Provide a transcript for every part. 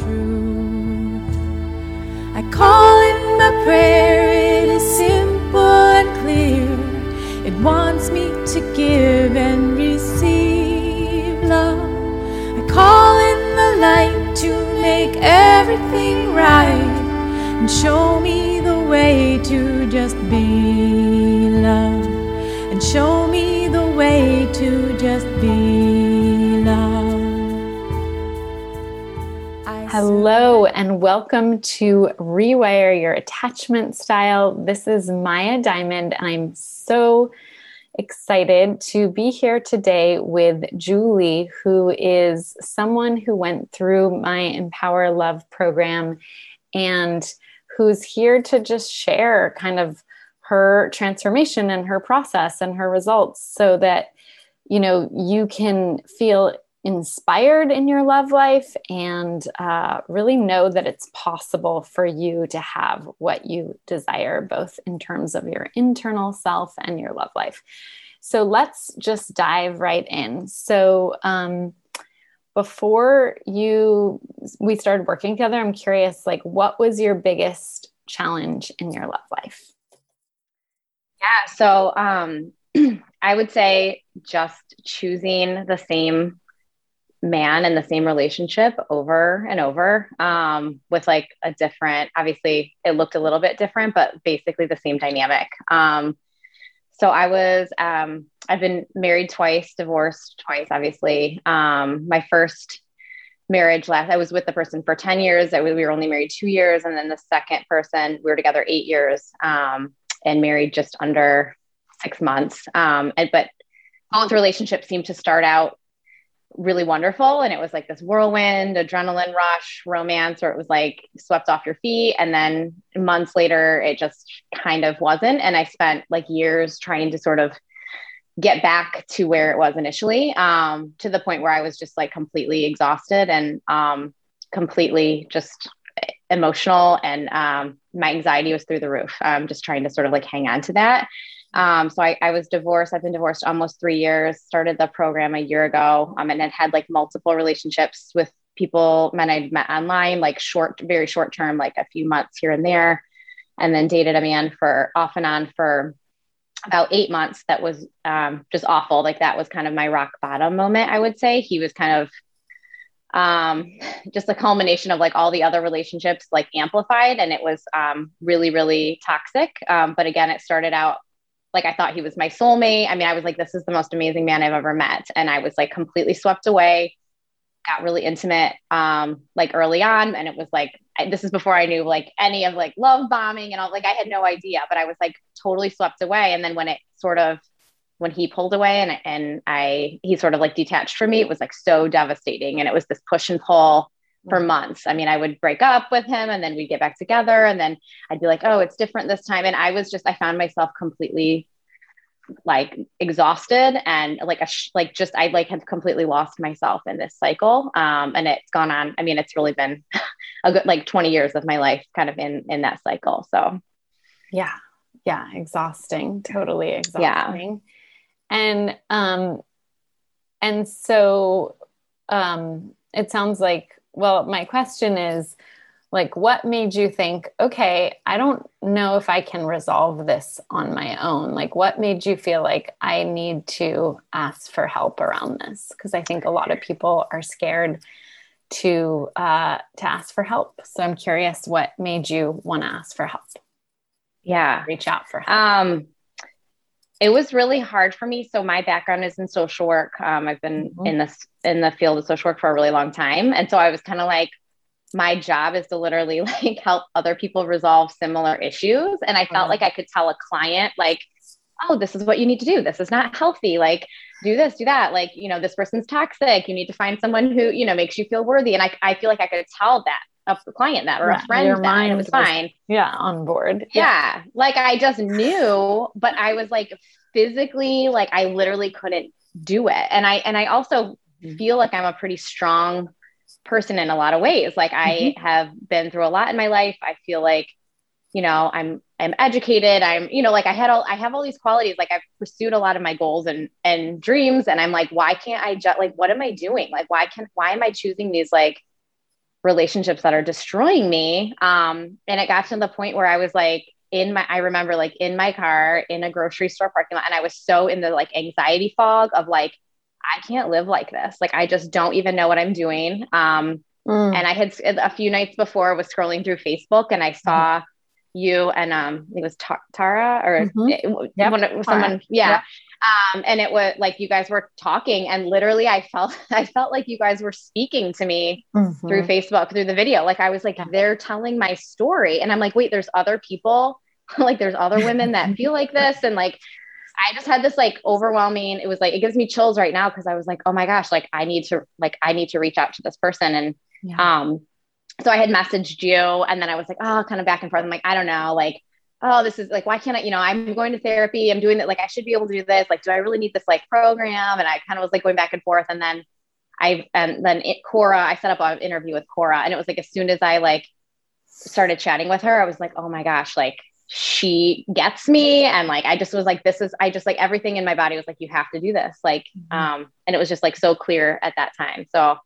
truth. I call in my prayer, it is simple and clear. It wants me to give and receive love. I call in the light to make everything right and show me the way to just be love and show me the way to just be Hello, and welcome to Rewire Your Attachment Style. This is Maya Diamond, and I'm so excited to be here today with Julie, who is someone who went through my Empower Love program and who's here to just share kind of her transformation and her process and her results so that you know you can feel inspired in your love life and uh, really know that it's possible for you to have what you desire, both in terms of your internal self and your love life. So let's just dive right in. So, um, before you we started working together i'm curious like what was your biggest challenge in your love life yeah so um i would say just choosing the same man in the same relationship over and over um, with like a different obviously it looked a little bit different but basically the same dynamic. Um, so i was um, i've been married twice divorced twice obviously. Um, my first marriage last i was with the person for 10 years I, we were only married two years and then the second person we were together eight years um, and married just under six months. Um, and but both relationships seemed to start out really wonderful. And it was like this whirlwind, adrenaline rush, romance, where it was like swept off your feet. And then months later, it just kind of wasn't. And I spent like years trying to sort of get back to where it was initially, um, to the point where I was just like completely exhausted and um, completely just emotional. And um, my anxiety was through the roof. I'm just trying to sort of like hang on to that. Um, so I, I, was divorced. I've been divorced almost three years. Started the program a year ago, um, and had had like multiple relationships with people, men I'd met online, like short, very short term, like a few months here and there, and then dated a man for off and on for about eight months. That was um, just awful. Like that was kind of my rock bottom moment. I would say he was kind of um, just a culmination of like all the other relationships like amplified and it was um, really really toxic um, but again it started out like I thought he was my soulmate. I mean, I was like, this is the most amazing man I've ever met. And I was like completely swept away, got really intimate um, like early on. And it was like, I, this is before I knew like any of like love bombing and all like I had no idea, but I was like totally swept away. And then when it sort of when he pulled away and and I he sort of like detached from me, it was like so devastating. And it was this push and pull for mm. months. I mean, I would break up with him and then we'd get back together and then I'd be like, "Oh, it's different this time." And I was just I found myself completely like exhausted and like a sh- like just I like have completely lost myself in this cycle. Um and it's gone on. I mean, it's really been a good like 20 years of my life kind of in in that cycle. So, yeah. Yeah, exhausting. Totally exhausting. Yeah. And um and so um it sounds like well, my question is like, what made you think, okay, I don't know if I can resolve this on my own? Like, what made you feel like I need to ask for help around this? Because I think a lot of people are scared to uh, to ask for help. So I'm curious, what made you want to ask for help? Yeah, reach out for help. Um, it was really hard for me. So my background is in social work. Um, I've been mm-hmm. in this in the field of social work for a really long time, and so I was kind of like, my job is to literally like help other people resolve similar issues. And I felt mm-hmm. like I could tell a client like, oh, this is what you need to do. This is not healthy. Like, do this, do that. Like, you know, this person's toxic. You need to find someone who you know makes you feel worthy. And I, I feel like I could tell that a client that or yeah, a friend your that it was fine. Yeah, on board. Yeah. yeah. Like I just knew, but I was like physically, like I literally couldn't do it. And I and I also mm-hmm. feel like I'm a pretty strong person in a lot of ways. Like mm-hmm. I have been through a lot in my life. I feel like, you know, I'm I'm educated. I'm, you know, like I had all I have all these qualities. Like I've pursued a lot of my goals and and dreams. And I'm like, why can't I just like what am I doing? Like why can why am I choosing these like relationships that are destroying me. Um, and it got to the point where I was like, in my, I remember like in my car in a grocery store parking lot, and I was so in the like anxiety fog of like, I can't live like this. Like, I just don't even know what I'm doing. Um, mm. And I had a few nights before was scrolling through Facebook and I saw mm. You and um, it was Tara or mm-hmm. it, yep. one, someone, yeah. Yep. Um, and it was like you guys were talking and literally I felt I felt like you guys were speaking to me mm-hmm. through Facebook through the video like I was like they're telling my story and I'm like wait there's other people like there's other women that feel like this and like I just had this like overwhelming it was like it gives me chills right now because I was like oh my gosh like I need to like I need to reach out to this person and yeah. um so I had messaged you and then I was like oh kind of back and forth I'm like I don't know like oh, this is like, why can't I, you know, I'm going to therapy, I'm doing it, like, I should be able to do this. Like, do I really need this like program? And I kind of was like going back and forth. And then I, and then it, Cora, I set up an interview with Cora. And it was like, as soon as I like started chatting with her, I was like, oh my gosh, like, she gets me and like i just was like this is i just like everything in my body was like you have to do this like mm-hmm. um and it was just like so clear at that time so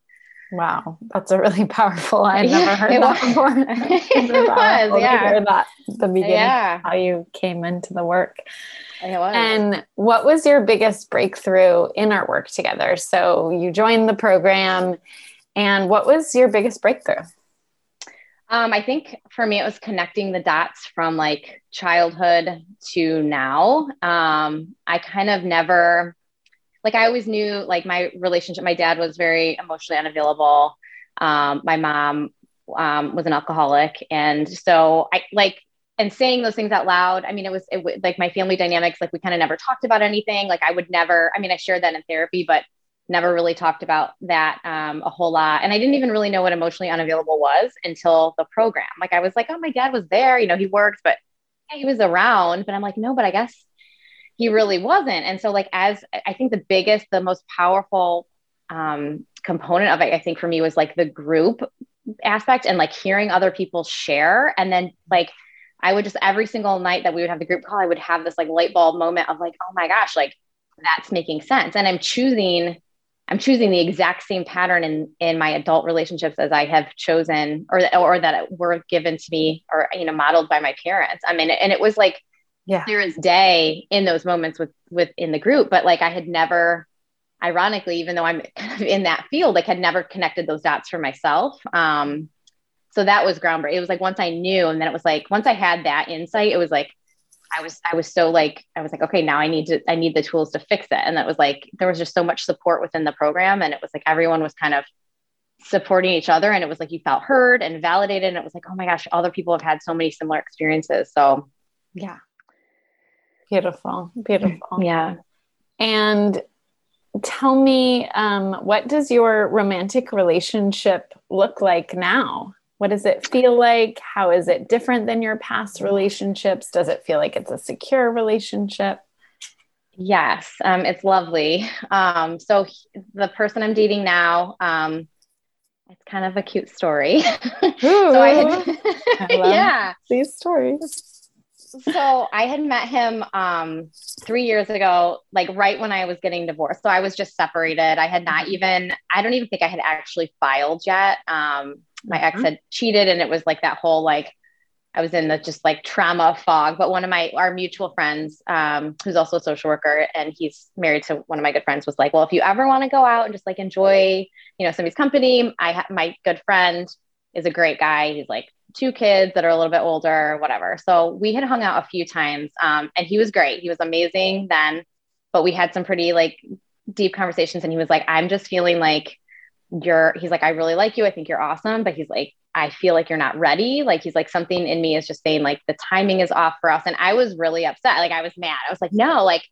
Wow, that's a really powerful. I had never heard that was. before. it was, yeah. Hear that the beginning, yeah. how you came into the work. Was. And what was your biggest breakthrough in our work together? So you joined the program, and what was your biggest breakthrough? Um, I think for me, it was connecting the dots from like childhood to now. Um, I kind of never like I always knew like my relationship, my dad was very emotionally unavailable. Um, my mom um, was an alcoholic. And so I like, and saying those things out loud, I mean, it was it, like my family dynamics, like we kind of never talked about anything. Like I would never, I mean, I shared that in therapy, but never really talked about that um, a whole lot. And I didn't even really know what emotionally unavailable was until the program. Like I was like, oh, my dad was there, you know, he worked, but he was around. But I'm like, no, but I guess he really wasn't. And so, like, as I think the biggest, the most powerful um, component of it, I think for me was like the group aspect and like hearing other people share. And then, like, I would just every single night that we would have the group call, I would have this like light bulb moment of like, oh my gosh, like that's making sense. And I'm choosing, I'm choosing the exact same pattern in in my adult relationships as I have chosen or or that were given to me or you know modeled by my parents. I mean, and it was like yeah. clear as day in those moments with within the group. But like i had never ironically even though i'm kind of in that field like had never connected those dots for myself. Um so that was groundbreaking. It was like once i knew and then it was like once i had that insight it was like i was i was so like i was like okay now i need to i need the tools to fix it. And that was like there was just so much support within the program. And it was like everyone was kind of supporting each other. And it was like you felt heard and validated. And it was like oh my gosh other people have had so many similar experiences. So yeah Beautiful. Beautiful. Yeah. And tell me, um, what does your romantic relationship look like now? What does it feel like? How is it different than your past relationships? Does it feel like it's a secure relationship? Yes, um, it's lovely. Um, so the person I'm dating now, um, it's kind of a cute story. so I had, I yeah, these stories so I had met him um, three years ago, like right when I was getting divorced. So I was just separated. I had not mm-hmm. even, I don't even think I had actually filed yet. Um, my mm-hmm. ex had cheated, and it was like that whole like, I was in the just like trauma fog. But one of my, our mutual friends, um, who's also a social worker and he's married to one of my good friends, was like, well, if you ever want to go out and just like enjoy, you know, somebody's company, I have my good friend is a great guy. He's like two kids that are a little bit older, whatever. So we had hung out a few times um, and he was great. He was amazing then, but we had some pretty like deep conversations and he was like, I'm just feeling like you're, he's like, I really like you. I think you're awesome. But he's like, I feel like you're not ready. Like he's like, something in me is just saying like the timing is off for us. And I was really upset. Like I was mad. I was like, no, like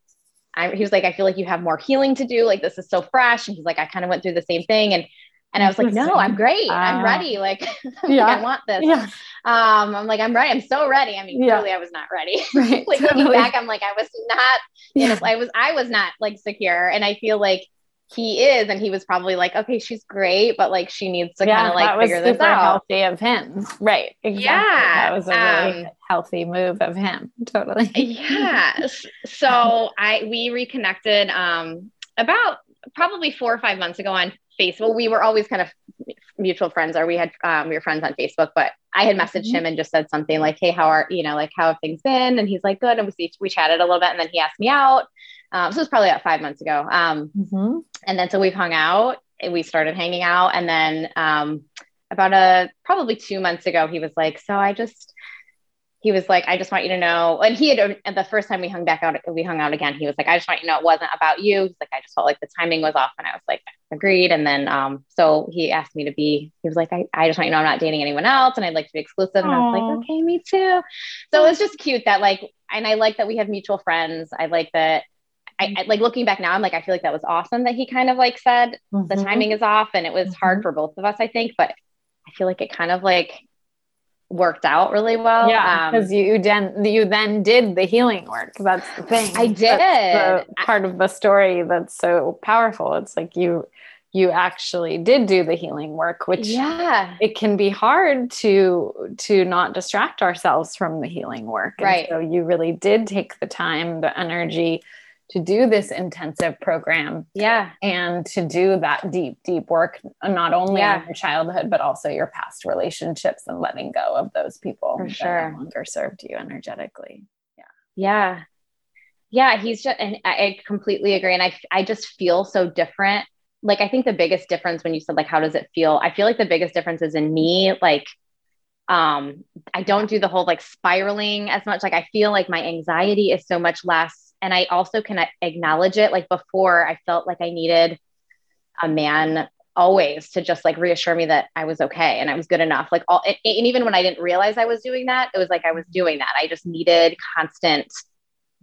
I, he was like, I feel like you have more healing to do. Like this is so fresh. And he's like, I kind of went through the same thing. And and I was like, no, I'm great. I'm ready. Like, yeah. I want this. Yeah. Um, I'm like, I'm ready. I'm so ready. I mean, yeah. clearly I was not ready. Right. like totally. looking back, I'm like, I was not, yeah. know, I was, I was not like secure. And I feel like he is, and he was probably like, okay, she's great, but like she needs to yeah, kind of like figure this out. Healthy of him, right? Exactly. Yeah, that was a really um, healthy move of him. Totally. yeah. So I we reconnected um about probably four or five months ago on Facebook. We were always kind of mutual friends or we had um, we were friends on Facebook, but I had messaged mm-hmm. him and just said something like, "Hey, how are you know like how have things been?" And he's like, "Good." And we we chatted a little bit, and then he asked me out. Um, so it was probably about five months ago. Um, mm-hmm. And then so we've hung out. We started hanging out, and then um, about a probably two months ago, he was like, "So I just." he was like, I just want you to know. And he had, the first time we hung back out, we hung out again, he was like, I just want you to know it wasn't about you. He's like, I just felt like the timing was off. And I was like, agreed. And then, um, so he asked me to be, he was like, I, I just want you to know I'm not dating anyone else and I'd like to be exclusive. And Aww. I was like, okay, me too. So it was just cute that like, and I like that we have mutual friends. I like that. I, I like looking back now, I'm like, I feel like that was awesome that he kind of like said mm-hmm. the timing is off and it was mm-hmm. hard for both of us, I think, but I feel like it kind of like worked out really well. Yeah, because um, you then you then did the healing work. That's the thing. I did part of the story that's so powerful. It's like you you actually did do the healing work, which yeah, it can be hard to to not distract ourselves from the healing work. And right. So you really did take the time, the energy to do this intensive program. Yeah. And to do that deep, deep work, not only yeah. on your childhood, but also your past relationships and letting go of those people For sure. no longer served you energetically. Yeah. Yeah. Yeah. He's just, and I completely agree. And I, I just feel so different. Like, I think the biggest difference when you said, like, how does it feel? I feel like the biggest difference is in me, like, um i don't do the whole like spiraling as much like i feel like my anxiety is so much less and I also can acknowledge it. Like before, I felt like I needed a man always to just like reassure me that I was okay and I was good enough. Like all, and, and even when I didn't realize I was doing that, it was like I was doing that. I just needed constant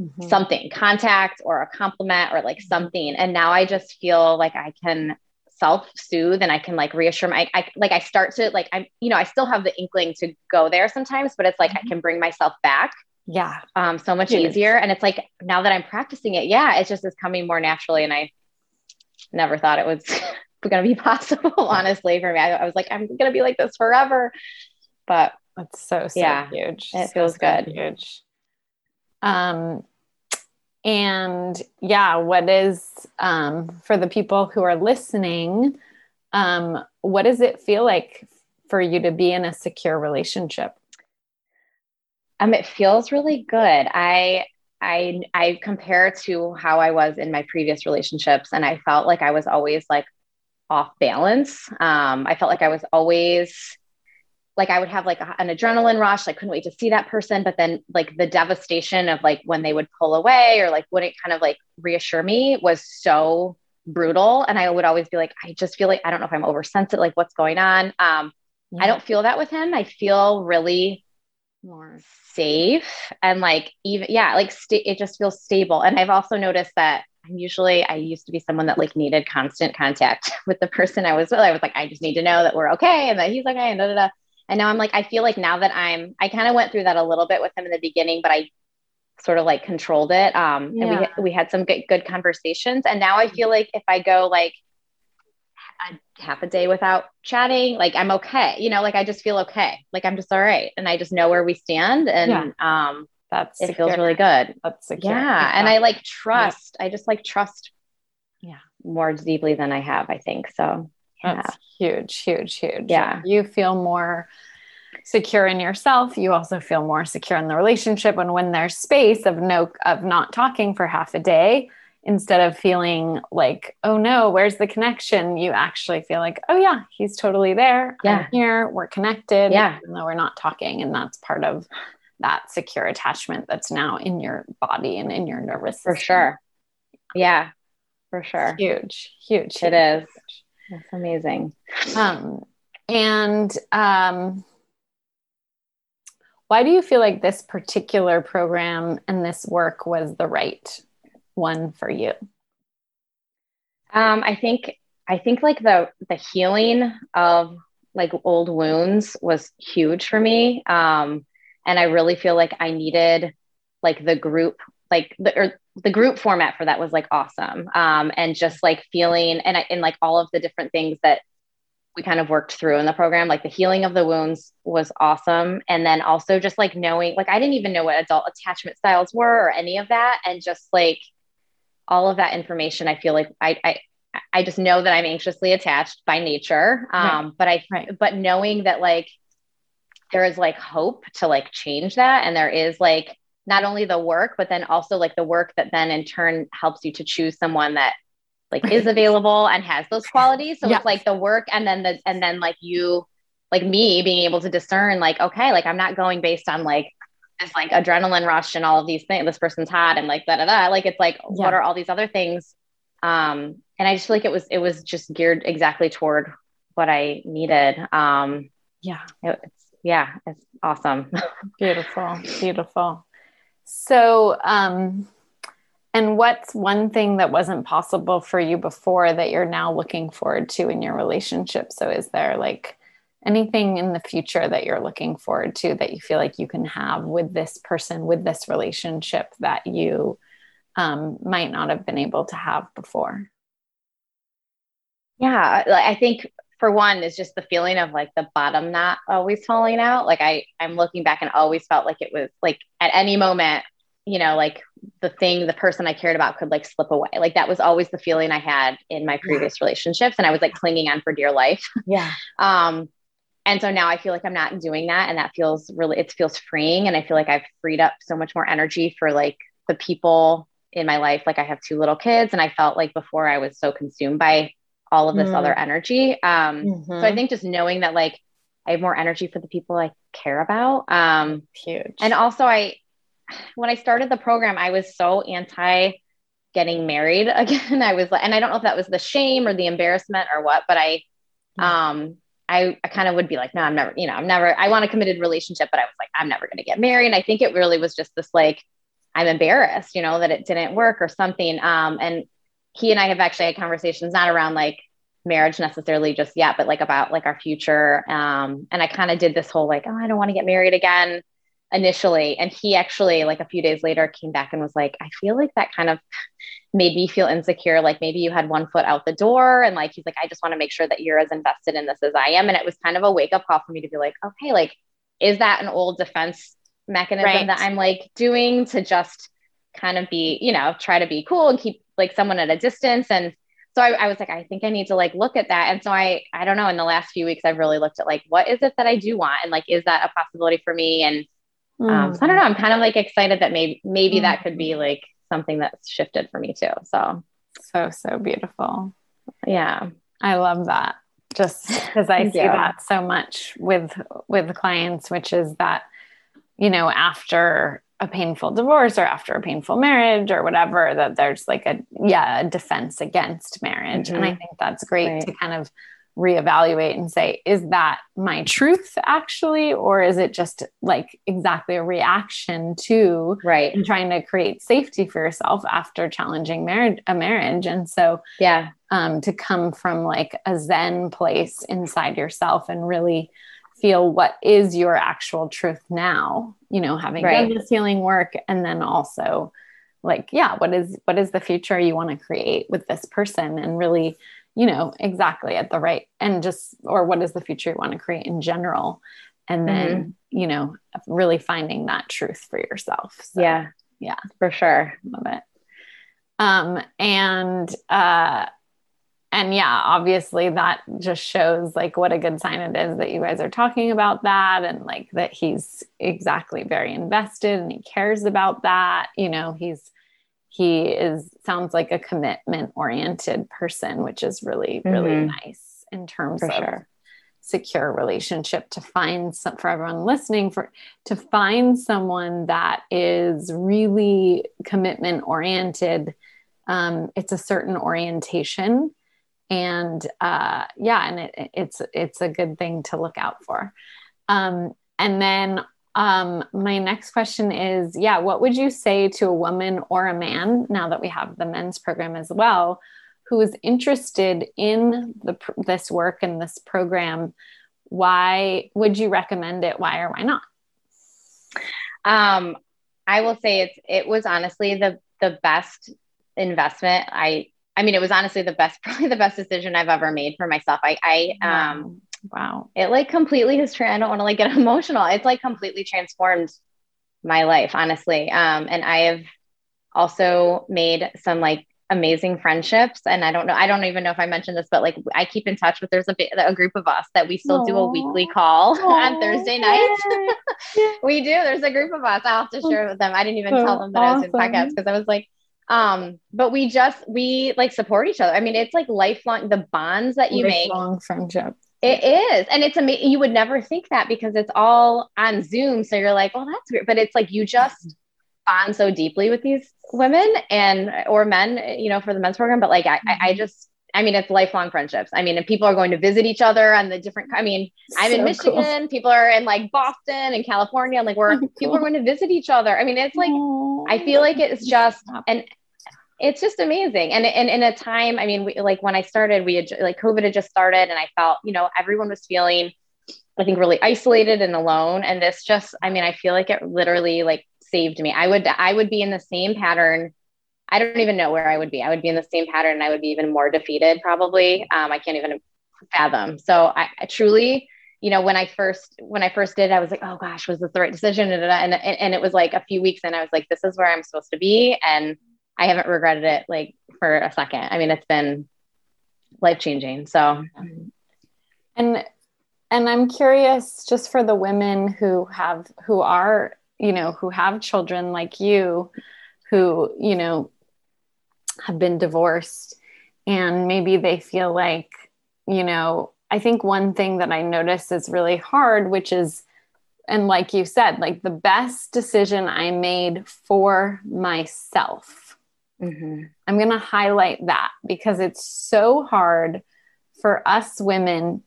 mm-hmm. something, contact or a compliment or like something. And now I just feel like I can self soothe and I can like reassure my, I, like I start to like, I'm, you know, I still have the inkling to go there sometimes, but it's like mm-hmm. I can bring myself back yeah um so much easier. And it's like now that i'm practicing it yeah it's just is coming more naturally and i never thought it was going to be possible honestly for me. I, I, was like i'm going to be like this forever. But that's so so yeah, huge. it so, feels so good. huge. Um and yeah what is um for the people who are listening um what does it feel like for you to be in a secure relationship um, it feels really good. I I I compare to how I was in my previous relationships, and I felt like I was always like off balance. Um, I felt like I was always like I would have like a, an adrenaline rush. I couldn't wait to see that person, but then like the devastation of like when they would pull away or like wouldn't kind of like reassure me was so brutal. And I would always be like, I just feel like I don't know if I'm oversensitive, like what's going on. Um, yeah. I don't feel that with him. I feel really more. safe and like even yeah like st- it just feels stable. And i've also noticed that i'm usually i used to be someone that like needed constant contact with the person i was with. I was like i just need to know that we're okay and that he's okay and da da da. And now i'm like i feel like now that i'm i kind of went through that a little bit with him in the beginning but i sort of like controlled it um yeah. and we we had some good, good conversations. And now i feel like if i go like half a day without chatting, like I'm okay. You know, like I just feel okay. Like I'm just all right. And I just know where we stand. And yeah. um that's it secure. feels really good. That's secure. Yeah. And I like trust. Yeah. I just like trust yeah more deeply than I have, I think. So yeah. that's huge, huge, huge. Yeah. You feel more secure in yourself you also feel more secure in the relationship and when there's space of no of not talking for half a day instead of feeling like, oh no, where's the connection? You actually feel like, oh yeah, he's totally there. Yeah. I'm here. We're connected. Yeah. Even though we're not talking. And that's part of that secure attachment that's now in your body and in your nervous system. For sure. Yeah. For sure. Huge, huge. It is. That's amazing. Um, and um, why do you feel like this particular program and this work was the right one for you? Um, I think I think like the the healing of like old wounds was huge for me. Um, and I really feel like I needed like the group, like the or the group format for that was like awesome. Um, and just like feeling and I, and like all of the different things that we kind of worked through in the program, like the healing of the wounds was awesome. And then also just like knowing, like I didn't even know what adult attachment styles were or any of that. And just like all of that information, I feel like I, I I just know that I'm anxiously attached by nature. Um, right. but I, right. but knowing that like there is like hope to like change that. And there is like not only the work, but then also like the work that then in turn helps you to choose someone that like is available and has those qualities. So yeah. it's like the work and then the, and then like you, like me being able to discern like, okay, like I'm not going based on like this like adrenaline rush and all of these things this person's hot and like da da da. Like it's like, yeah. what are all these other things? Um, and I just feel like it was, it was just geared exactly toward what I needed. Um, yeah. It's, yeah, it's awesome. beautiful, beautiful. So, um, and what's one thing that wasn't possible for you before that you're now looking forward to in your relationship? So, is there like anything in the future that you're looking forward to that you feel like you can have with this person, with this relationship that you um, might not have been able to have before? Yeah, I think for one is just the feeling of like the bottom not always falling out. Like I, I'm looking back and always felt like it was like at any moment, you know, like the thing, the person I cared about could like slip away. Like that was always the feeling I had in my previous relationships. And I was like clinging on for dear life. Yeah. um, and so now I feel like I'm not doing that. And that feels really, it feels freeing. And I feel like I've freed up so much more energy for like the people in my life. Like I have two little kids and I felt like before I was so consumed by all of this mm. other energy. Um, mm-hmm. So I mm-hmm. think just knowing that like I have more energy for the people I care about. Um, Huge. And also, I when I started the program, I was so anti getting married again. I was like, and I don't know if that was the shame or the embarrassment or what, but I, mm. um, I, I kind of would be like, no, I'm never, you know, I'm never, I want a committed relationship, but I was like, I'm never going to get married. And I think it really was just this like, I'm embarrassed, you know, that it didn't work or something. Um, and he and I have actually had conversations not around like marriage necessarily just yet, but like about like our future. Um, and I kind of did this whole like, oh, I don't want to get married again initially. And he actually, like a few days later, came back and was like, I feel like that kind of made me feel insecure. Like maybe you had one foot out the door. And like, he's like, I just want to make sure that you're as invested in this as I am. And it was kind of a wake up call for me to be like, okay, like, is that an old defense mechanism right. that I'm like doing to just kind of be, you know, try to be cool and keep like someone at a distance. And so I, I, was like, I think I need to like look at that. And so I, I don't know, in the last few weeks, I've really looked at like, what is it that I do want? And like, is that a possibility for me? And um, so I don't know, I'm kind of like excited that maybe, maybe mm. that could be like something that's shifted for me too. So, so, so beautiful. Yeah. I love that. Just because I see that so much with, with clients, which is that, you know, after a painful divorce or after a painful marriage or whatever that there's like a yeah a defense against marriage mm-hmm. and i mm-hmm. think that's great right. to kind of reevaluate and say is that my truth actually or is it just like exactly a reaction to right. and trying to create safety for yourself after challenging marriage a marriage? And so yeah. um to come from like a zen place inside yourself and really feel what is your actual truth now you know having right. done this healing work and then also like yeah what is what is the future you want to create with this person? And really you know exactly at the right and just or what is the future you want to create in general? And then mm-hmm. you know really finding that truth for yourself so, yeah. Yeah. For sure. Love it. Um and uh and yeah, obviously that just shows like what a good sign it is that you guys are talking about that and like that he's exactly very invested and he cares about that. You know, he's he is sounds like a commitment oriented person, which is really, really mm-hmm. nice in terms for of sure. secure relationship to find some for everyone listening for to find someone that is really commitment oriented. Um, it's a certain orientation and uh, yeah, and it, it's it's a good thing to look out for. Um, and then um, my next question is, yeah, what would you say to a woman or a man now that we have the men's program as well, who is interested in the, this work and this program? Why would you recommend it? Why or why not? Um, I will say it's it was honestly the the best investment I I mean, it was honestly the best, probably the best decision I've ever made for myself. I, I, um, wow, it like completely has, I don't want to like get emotional. It's like completely transformed my life, honestly. Um, and I have also made some like amazing friendships. And I don't know, I don't even know if I mentioned this, but like I keep in touch with there's a, a group of us that we still Aww. do a weekly call Aww. on Thursday nights. we do. There's a group of us. I'll have to share it with them. I didn't even so tell them that awesome. I was in podcast because I was like, um, but we just we like support each other. I mean, it's like lifelong the bonds that you lifelong make. Lifelong friendship. It is. And it's amazing. You would never think that because it's all on Zoom. So you're like, well, that's weird. But it's like you just bond so deeply with these women and or men, you know, for the men's program. But like I, mm-hmm. I just I mean, it's lifelong friendships. I mean, and people are going to visit each other on the different. I mean, I'm so in Michigan. Cool. People are in like Boston and California. And like, where cool. people are going to visit each other. I mean, it's like Aww. I feel like it's just and it's just amazing. And and in a time, I mean, we, like when I started, we had like COVID had just started, and I felt, you know, everyone was feeling, I think, really isolated and alone. And this just, I mean, I feel like it literally like saved me. I would I would be in the same pattern. I don't even know where I would be. I would be in the same pattern and I would be even more defeated probably. Um, I can't even fathom. So I, I, truly, you know, when I first when I first did, I was like, oh gosh, was this the right decision? And, and, and it was like a few weeks and I was like, this is where I'm supposed to be. And I haven't regretted it like for a second. I mean, it's been life changing. So and and I'm curious just for the women who have who are you know, who have children like you, who, you know, have been divorced and maybe they feel like, you know, I think one thing that I notice is really hard, which is, and like you said, like the best decision I made for myself. Mm-hmm. I'm going to highlight that because it's so hard for us women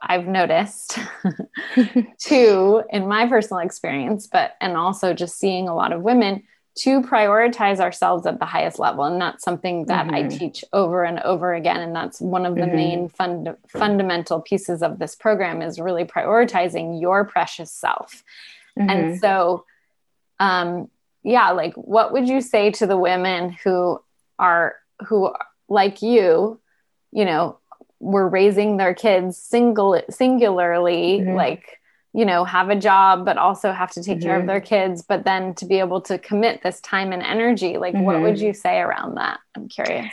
I've noticed too in my personal experience, but and also just seeing a lot of women to prioritize ourselves at the highest level. And that's something that mm-hmm. I teach over and over again. And that's one of the mm-hmm. main fund- fundamental pieces of this program is really prioritizing your precious self. Mm-hmm. And so, um, yeah, like what would you say to the women who are, who like you, you know, were raising their kids single singularly mm-hmm. like you know have a job but also have to take mm-hmm. care of mm-hmm. their kids but then to be able to commit this time and energy like mm-hmm. what would mm-hmm. you say around that i'm curious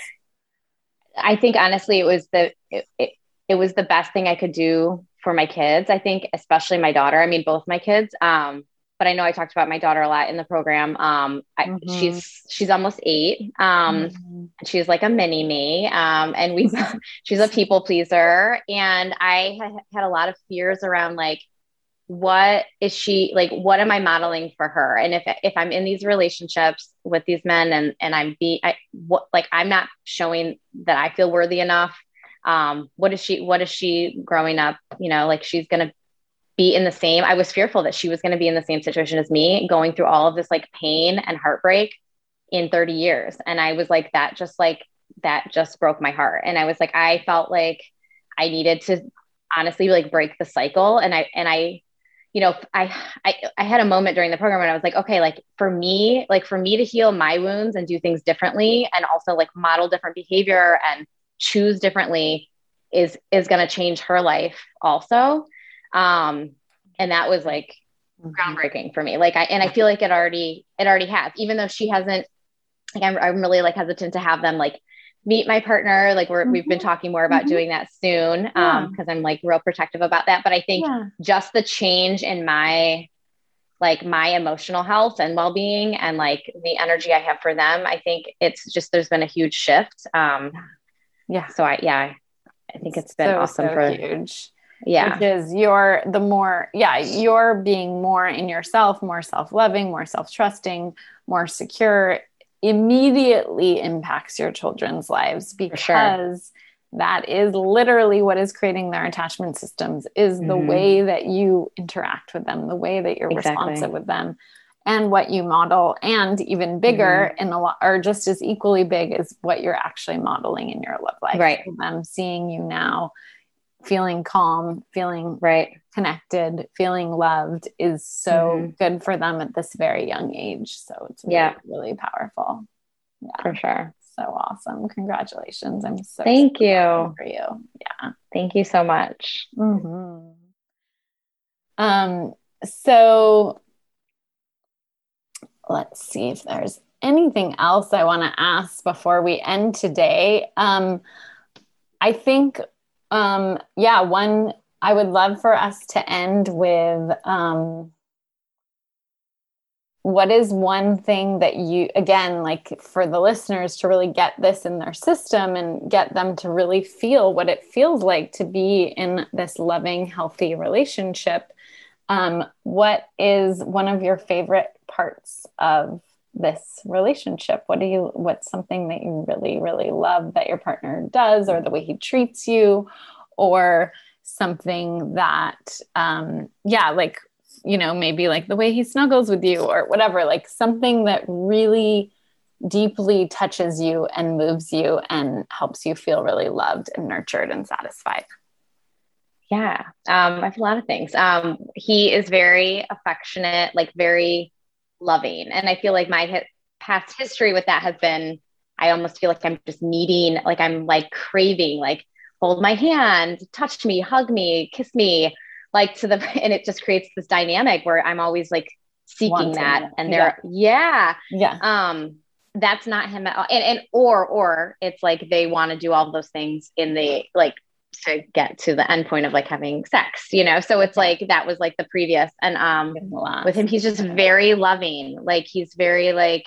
i think honestly it was the it, it, it was the best thing i could do for my kids i think especially my daughter i mean both my kids um but I know I talked about my daughter a lot in the program. Um, I, mm-hmm. she's she's almost eight. Um, mm-hmm. She's like a mini me, um, and we she's a people pleaser, and I had, had a lot of fears around like what is she like what am i modeling for her and if if i'm in these relationships with these men and and i'm be i what like i'm not showing that i feel worthy enough um what is she what is she growing up you know like she's gonna be in the same i was fearful that she was going to be in the same situation as me going through all of this like pain and heartbreak in 30 years. And i was like that just like that just broke my heart. And i was like i felt like i needed to honestly like break the cycle. And i and i you know I, I i had a moment during the program when i was like okay like for me like for me to heal my wounds and do things differently and also like model different behavior and choose differently is is going to change her life also um, and that was like mm-hmm. groundbreaking for me. Like I, and I feel like it already, it already has, even though she hasn't, like I'm, I'm really like hesitant to have them like meet my partner. Like we're, mm-hmm. we've been mm-hmm. talking more about mm-hmm. doing that soon. Yeah. Um, cause I'm like real protective about that. But I think yeah. just the change in my, like my emotional health and well-being and like the energy I have for them, I think it's just, there's been a huge shift. Um, yeah. So I, yeah, I think it's been so, awesome so for huge yeah which is you're the more yeah you're being more in yourself more self-loving more self-trusting more secure immediately impacts your children's lives because sure. that is literally what is creating their attachment systems is the mm-hmm. way that you interact with them the way that you're exactly. responsive with them and what you model and even bigger mm-hmm. in a lot or just as equally big as what you're actually modeling in your love life right them seeing you now feeling calm, feeling right connected, feeling loved is so mm-hmm. good for them at this very young age. So it's really, yeah. really powerful. Yeah. For sure. So awesome. Congratulations. I'm so thank you for you. Yeah. Thank you so much. Mm-hmm. Um, so let's see if there's anything else I want to ask before we end today, um, I think, um, yeah, one, I would love for us to end with um, what is one thing that you, again, like for the listeners to really get this in their system and get them to really feel what it feels like to be in this loving, healthy relationship. Um, what is one of your favorite parts of this relationship? What do you, what's something that you really, really love that your partner does, or the way he treats you, or something that, um, yeah, like, you know, maybe like the way he snuggles with you, or whatever, like something that really deeply touches you and moves you and helps you feel really loved and nurtured and satisfied. Yeah, um, I have a lot of things. Um, he is very affectionate, like very loving. And I feel like my past history with that has been, I almost feel like I'm just needing, like I'm like craving, like hold my hand, touch me, hug me, kiss me, like to the, and it just creates this dynamic where I'm always like seeking Wanting that. It. And they're, yeah. Yeah. Um, that's not him at all. And, and or, or it's like they want to do all those things in the like to get to the end point of like having sex, you know? So it's like, that was like the previous. And um, with him, he's just very loving. Like he's very like,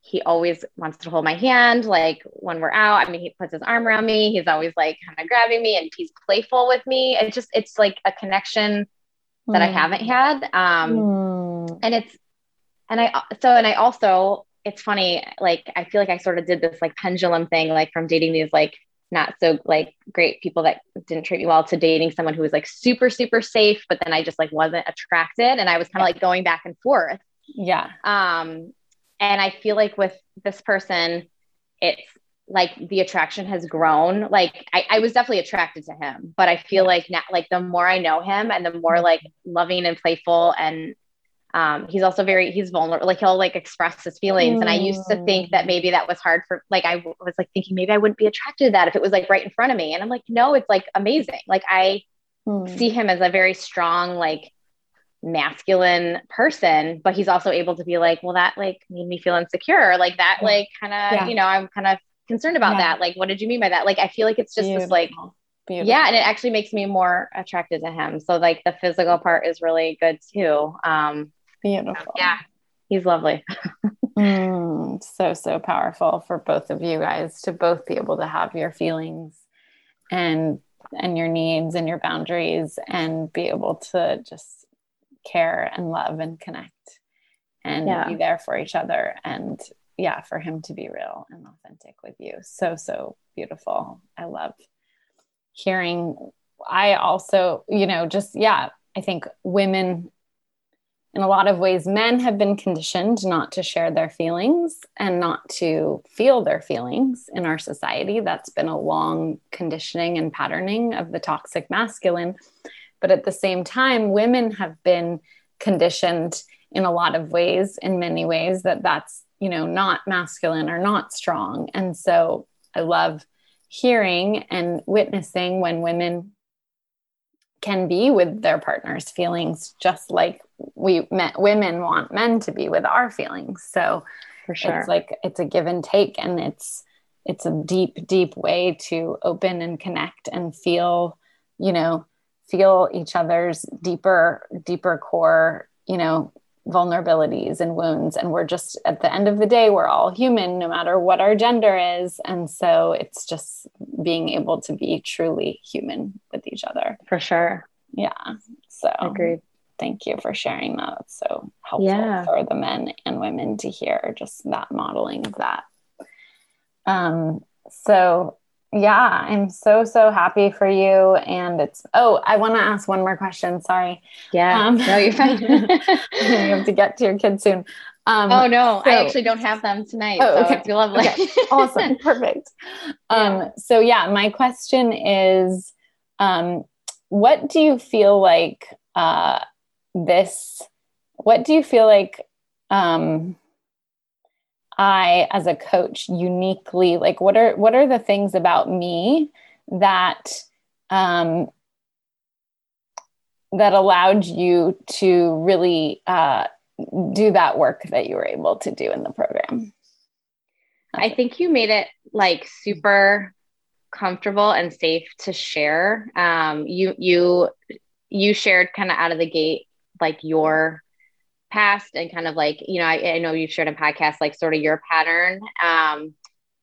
he always wants to hold my hand. Like when we're out, I mean, he puts his arm around me. He's always like kind of grabbing me and he's playful with me. It just, it's like a connection that mm. I haven't had. Um, mm. and it's, and I, so, and I also, it's funny, like, I feel like I sort of did this like pendulum thing, like from dating these like not so like great people that didn't treat me well to dating someone who was like super super safe but then i just like wasn't attracted. And i was kind of like going back and forth. Yeah. Um and i feel like with this person it's like the attraction has grown. Like I, I was definitely attracted to him but i feel like now like the more i know him and the more like loving and playful and um, he's also very he's vulnerable like he'll like express his feelings mm. and i used to think that maybe that was hard for like i was like thinking maybe i wouldn't be attracted to that if it was like right in front of me and i'm like no it's like amazing like i mm. see him as a very strong like masculine person but he's also able to be like well that like made me feel insecure like that yeah. like kind of yeah. you know i'm kind of concerned about yeah. that like what did you mean by that like i feel like it's just Beautiful. this like Beautiful. yeah and it actually makes me more attracted to him so like the physical part is really good too um Beautiful. Yeah, he's lovely. mm, so, so powerful for both of you guys to both be able to have your feelings and and your needs and your boundaries and be able to just care and love and connect and yeah. be there for each other and yeah for him to be real and authentic with you so so beautiful i love hearing i also you know just yeah i think women in a lot of ways, men have been conditioned not to share their feelings and not to feel their feelings in our society. That's been a long conditioning and patterning of the toxic masculine. But at the same time, women have been conditioned in a lot of ways, in many ways, that that's, you know, not masculine or not strong. And so I love hearing and witnessing when women can be with their partner's feelings just like we met, women want men to be with our feelings. So for sure. it's like it's a give and take and it's it's a deep deep way to open and connect and feel you know feel each other's deeper deeper core you know vulnerabilities and wounds and we're just at the end of the day we're all human no matter what our gender is. And so it's just being able to be truly human with each other. For sure. Yeah. So agreed. thank you for sharing that. It's so helpful yeah. for the men and women to hear just that modeling of that. Um so yeah, I'm so, so happy for you. And it's, oh, I want to ask one more question. Sorry. Yeah. Um, no, you're fine. you have to get to your kids soon. Um, oh, no, so, I actually don't have them tonight. Oh, okay. So lovely. Okay. awesome. Perfect. Um, yeah. So, yeah, my question is um, what do you feel like uh, this, what do you feel like? Um, I as a coach uniquely like what are what are the things about me that um that allowed you to really uh do that work that you were able to do in the program? I think you made it like super comfortable and safe to share. Um, you you you shared kind of out of the gate like your past and kind of like you know I, I know you've shared a podcast like sort of your pattern. Um,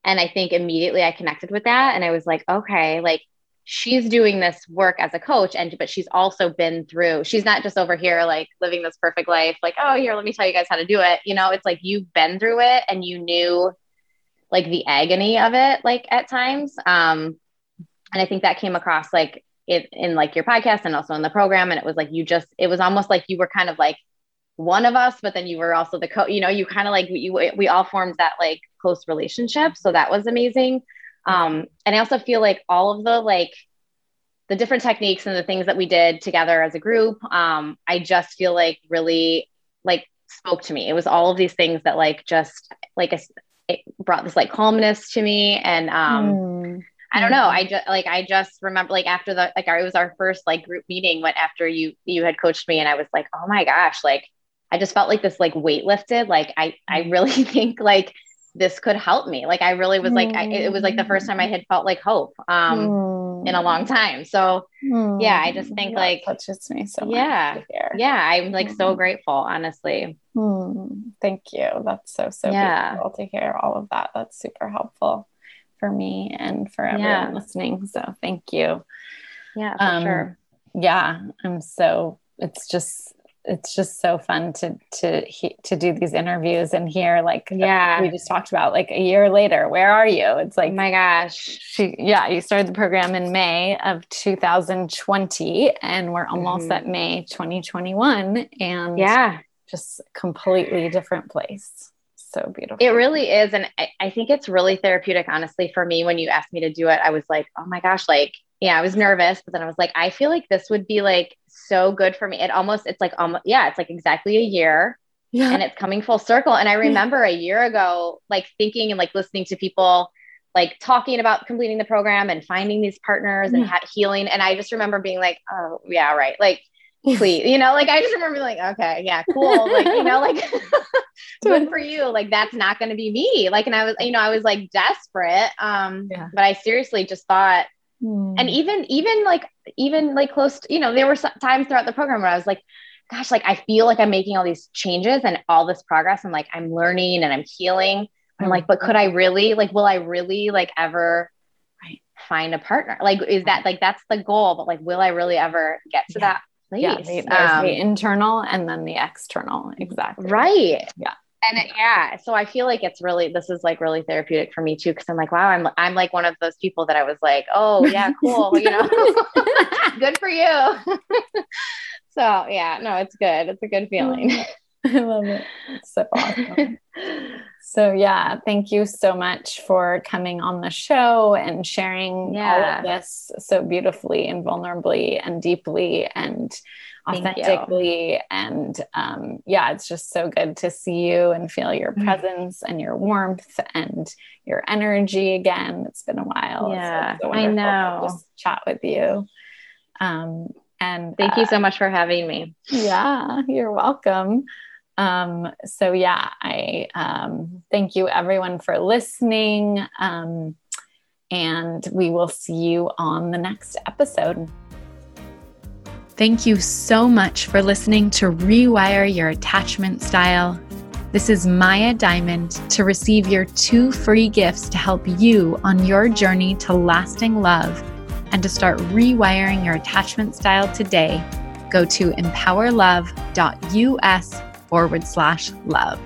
and I think immediately I connected with that, and I was like, okay, like she's doing this work as a coach and but she's also been through she's not just over here like living this perfect life like oh here let me tell you guys how to do it you know it's like you've been through it and you knew like the agony of it like at times um and i think that came across like it in like your podcast and also in the program and it was like you just it was almost like you were kind of like one of us but then you were also the co you know you kind of like you we all formed that like close relationship so that was amazing um, and I also feel like all of the like the different techniques and the things that we did together as a group, um, I just feel like really like spoke to me. It was all of these things that like just like a, it brought this like calmness to me and um mm. I don't know. I just like I just remember like after the like our, it was our first like group meeting went after you you had coached me and I was like, oh my gosh, like I just felt like this like weight lifted. Like I I really think like this could help me. Like I really was like, I, it was like the first time I had felt like hope um, mm. in a long time. So mm. yeah, I just think that like touches me so yeah, Yeah, I'm like mm. so grateful, honestly. Thank you. That's so so yeah. beautiful to hear all of that. That's super helpful for me and for everyone yeah. listening. So thank you. Yeah, for um, sure. Yeah, I'm so. It's just it's just so fun to to to do these interviews and hear like yeah. we just talked about like a year later where are you? It's like oh my gosh. she yeah you started the program in may of 2020 and we're almost mm-hmm. at may 2021 and yeah. just completely different place. So beautiful. It really is. And I, I think it's really therapeutic honestly for me when you asked me to do it. I was like oh my gosh like yeah i was nervous but then i was like i feel like this would be like so good for me. It almost, it's like, almost, yeah, it's like exactly a year yeah. and it's coming full circle. And I remember a year ago, like thinking and like listening to people like talking about completing the program and finding these partners yeah. and ha- healing. And I just remember being like, oh, yeah, right. Like, please, you know, like I just remember like, okay, yeah, cool. Like, you know, like good for you. Like, that's not going to be me. Like, and I was, you know, I was like desperate. Um, yeah. but I seriously just thought, Mm. And even, even like, even like close to, you know, there were times throughout the program where I was like, gosh, like I feel like I'm making all these changes and all this progress. And like, I'm learning and I'm healing. I'm like, but could I really, like, will I really like ever right. find a partner? Like, is that like, that's the goal, but like, will I really ever get to yeah. that place? Yeah, there's um, the internal and then the external. Exactly. Right. Yeah and it, yeah so i feel like it's really this is like really therapeutic for me too because i'm like wow i'm i'm like one of those people that i was like oh yeah cool you know? Good for you. So yeah no it's good. It's a good feeling. Oh, I love it. It's so awesome. So yeah thank you so much for coming on the show and sharing yeah. all of this so beautifully and vulnerably and deeply and authentically and um, yeah it's just so good to see you and feel your mm. presence and your warmth and your energy again. It's been a while yeah so i know. just chat with you. Um, and thank uh, you so much for having me. Yeah you're welcome. Um, so yeah i um, thank you everyone for listening um, and we will see you on the next episode Thank you so much for listening to Rewire Your Attachment Style. This is Maya Diamond. To receive your two free gifts to help you on your journey to lasting love and to start rewiring your attachment style today, go to empowerlove.us forward slash love.